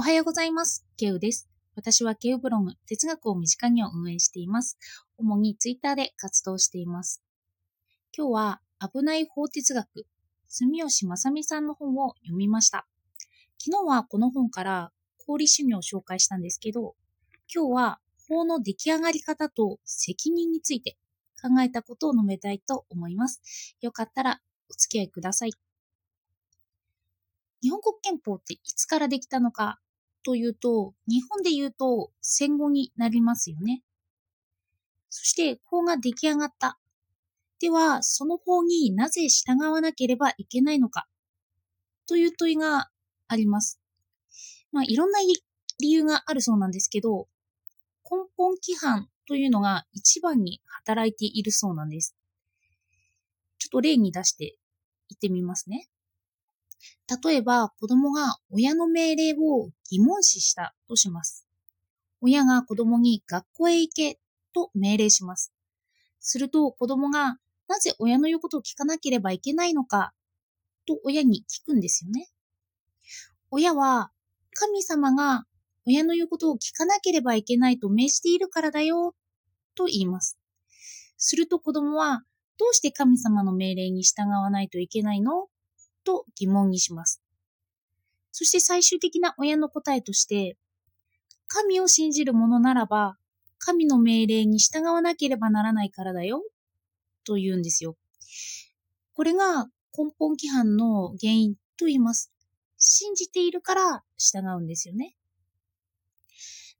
おはようございます。ケウです。私はケウブログ、哲学を身近に運営しています。主にツイッターで活動しています。今日は危ない法哲学、住吉正美さんの本を読みました。昨日はこの本から功利主義を紹介したんですけど、今日は法の出来上がり方と責任について考えたことを述べたいと思います。よかったらお付き合いください。日本国憲法っていつからできたのかというと、日本で言うと戦後になりますよね。そして法が出来上がった。では、その法になぜ従わなければいけないのかという問いがあります。まあ、いろんな理由があるそうなんですけど、根本規範というのが一番に働いているそうなんです。ちょっと例に出して言ってみますね。例えば、子供が親の命令を疑問視したとします。親が子供に学校へ行けと命令します。すると子供がなぜ親の言うことを聞かなければいけないのかと親に聞くんですよね。親は神様が親の言うことを聞かなければいけないと命じているからだよと言います。すると子供はどうして神様の命令に従わないといけないの？と疑問にします。そして最終的な親の答えとして、神を信じる者ならば、神の命令に従わなければならないからだよ、と言うんですよ。これが根本規範の原因と言います。信じているから従うんですよね。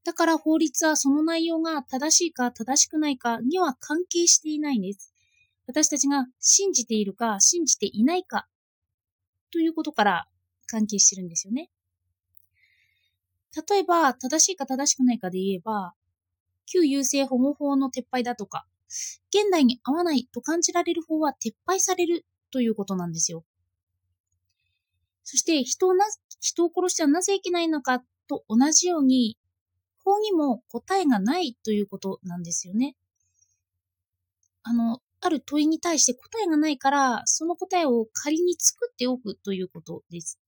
だから法律はその内容が正しいか正しくないかには関係していないんです。私たちが信じているか信じていないかということから関係してるんですよね。例えば、正しいか正しくないかで言えば、旧優生保護法の撤廃だとか、現代に合わないと感じられる法は撤廃されるということなんですよ。そして人をな、人を殺してはなぜいけないのかと同じように、法にも答えがないということなんですよね。あの、ある問いに対して答えがないから、その答えを仮に作っておくということです。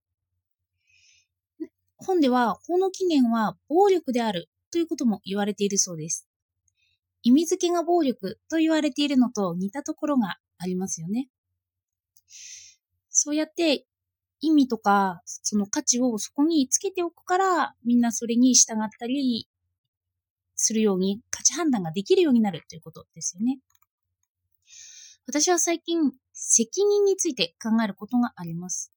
本では法の起源は暴力であるということも言われているそうです。意味付けが暴力と言われているのと似たところがありますよね。そうやって意味とかその価値をそこにつけておくからみんなそれに従ったりするように価値判断ができるようになるということですよね。私は最近、責任について考えることがあります。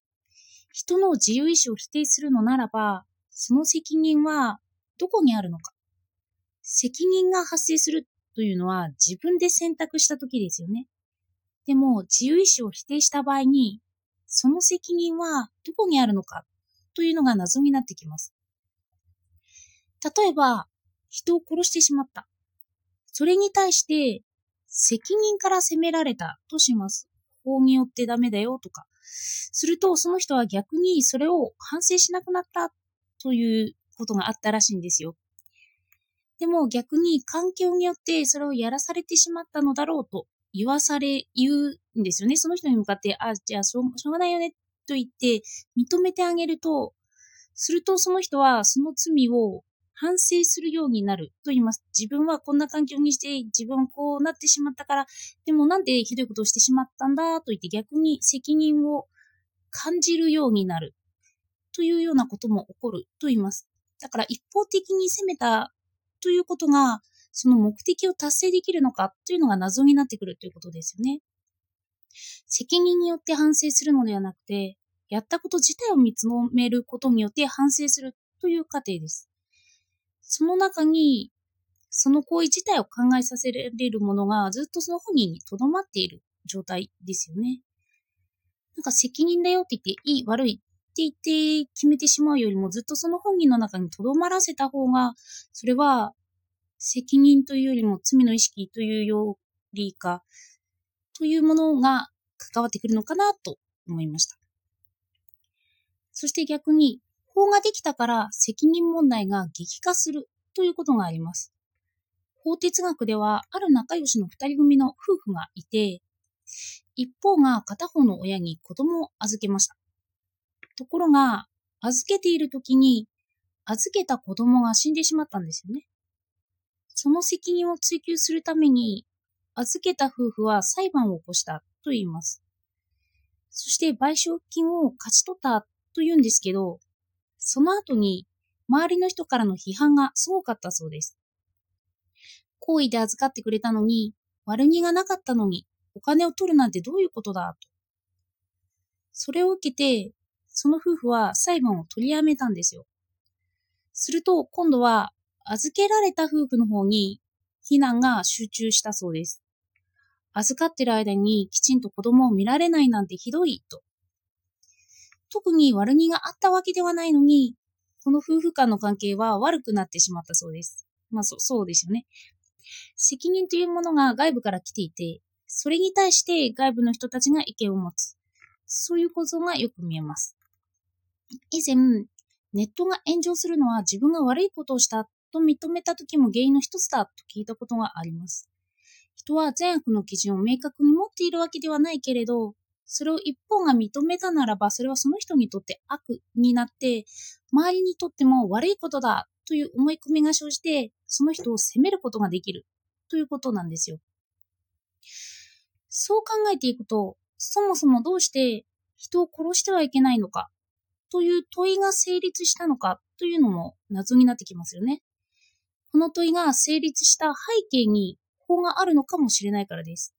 人の自由意志を否定するのならば、その責任はどこにあるのか。責任が発生するというのは自分で選択した時ですよね。でも、自由意志を否定した場合に、その責任はどこにあるのかというのが謎になってきます。例えば、人を殺してしまった。それに対して、責任から責められたとします。法によってダメだよとか。すると、その人は逆にそれを反省しなくなったということがあったらしいんですよ。でも逆に環境によってそれをやらされてしまったのだろうと言わされ、言うんですよね。その人に向かって、あ、じゃあしょうしょうがないよねと言って認めてあげると、するとその人はその罪を反省するようになると言います。自分はこんな環境にして自分はこうなってしまったから、でもなんでひどいことをしてしまったんだと言って逆に責任を感じるようになるというようなことも起こると言います。だから一方的に責めたということが、その目的を達成できるのかというのが謎になってくるということですよね。責任によって反省するのではなくて、やったこと自体を見つめることによって反省するという過程です。その中に、その行為自体を考えさせられるものがずっとその本人に留まっている状態ですよね。なんか責任だよって言って、いい、悪いって言って決めてしまうよりもずっとその本人の中に留まらせた方が、それは責任というよりも罪の意識というよりか、というものが関わってくるのかなと思いました。そして逆に、法ができたから責任問題が激化するということがあります。法哲学では、ある仲良しの二人組の夫婦がいて、一方が片方の親に子供を預けました。ところが、預けている時に、預けた子供が死んでしまったんですよね。その責任を追及するために、預けた夫婦は裁判を起こしたと言います。そして賠償金を勝ち取ったと言うんですけど、その後に周りの人からの批判がすごかったそうです。好意で預かってくれたのに、悪気がなかったのに、お金を取るなんてどういうことだと。それを受けて、その夫婦は裁判を取りやめたんですよ。すると、今度は預けられた夫婦の方に非難が集中したそうです。預かってる間にきちんと子供を見られないなんてひどいと。特に悪気があったわけではないのに、この夫婦間の関係は悪くなってしまったそうです。まあそそうですよね。責任というものが外部から来ていて、それに対して外部の人たちが意見を持つ。そういう構造がよく見えます。以前、ネットが炎上するのは自分が悪いことをしたと認めた時も原因の一つだと聞いたことがあります。人は善悪の基準を明確に持っているわけではないけれど、それを一方が認めたならば、それはその人にとって悪になって、周りにとっても悪いことだという思い込みが生じて、その人を責めることができるということなんですよ。そう考えていくと、そもそもどうして人を殺してはいけないのかという問いが成立したのかというのも謎になってきますよね。この問いが成立した背景に法があるのかもしれないからです。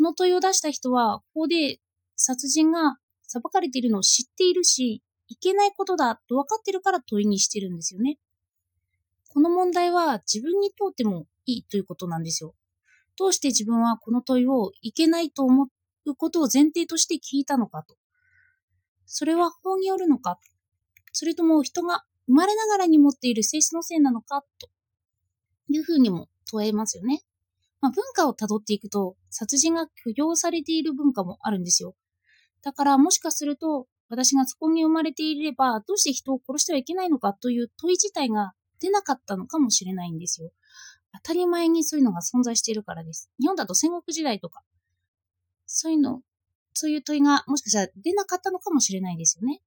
この問いを出した人は法で殺人が裁かれているのを知っているし、いけないことだと分かってるから問いにしてるんですよね。この問題は自分にとってもいいということなんですよ。どうして自分はこの問いをいけないと思うことを前提として聞いたのかと。それは法によるのかそれとも人が生まれながらに持っている性質のせいなのかというふうにも問えますよね。まあ、文化をたどっていくと、殺人が許容されている文化もあるんですよ。だからもしかすると、私がそこに生まれていれば、どうして人を殺してはいけないのかという問い自体が出なかったのかもしれないんですよ。当たり前にそういうのが存在しているからです。日本だと戦国時代とか、そういうの、そういう問いがもしかしたら出なかったのかもしれないですよね。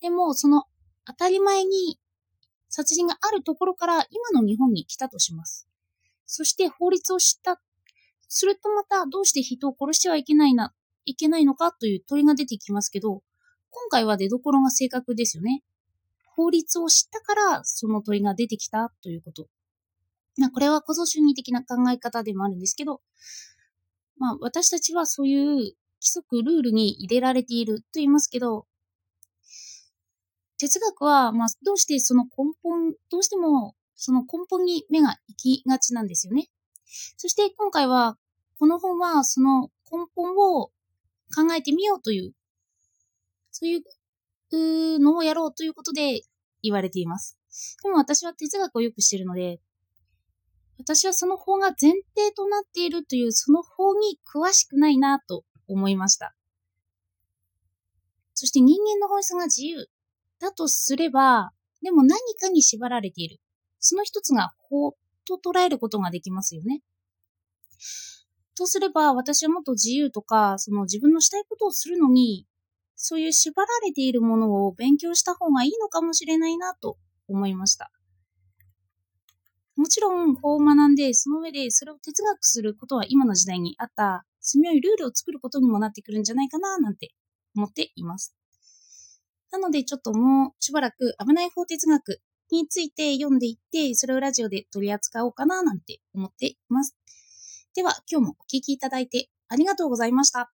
でも、その当たり前に殺人があるところから今の日本に来たとします。そして法律を知った。するとまたどうして人を殺してはいけないな、いけないのかという問いが出てきますけど、今回は出どころが正確ですよね。法律を知ったからその問いが出てきたということ。まあ、これは小僧主義的な考え方でもあるんですけど、まあ、私たちはそういう規則、ルールに入れられていると言いますけど、哲学は、まあ、どうしてその根本、どうしてもその根本に目が行きがちなんですよね。そして今回は、この本はその根本を考えてみようという、そういうのをやろうということで言われています。でも私は哲学をよくしているので、私はその法が前提となっているというその法に詳しくないなと思いました。そして人間の本質が自由だとすれば、でも何かに縛られている。その一つが法と捉えることができますよね。とすれば、私はもっと自由とか、その自分のしたいことをするのに、そういう縛られているものを勉強した方がいいのかもしれないなと思いました。もちろん法を学んで、その上でそれを哲学することは今の時代にあった住みよいルールを作ることにもなってくるんじゃないかななんて思っています。なので、ちょっともうしばらく危ない法哲学について読んでいって、それをラジオで取り扱おうかななんて思っています。では、今日もお聴きいただいてありがとうございました。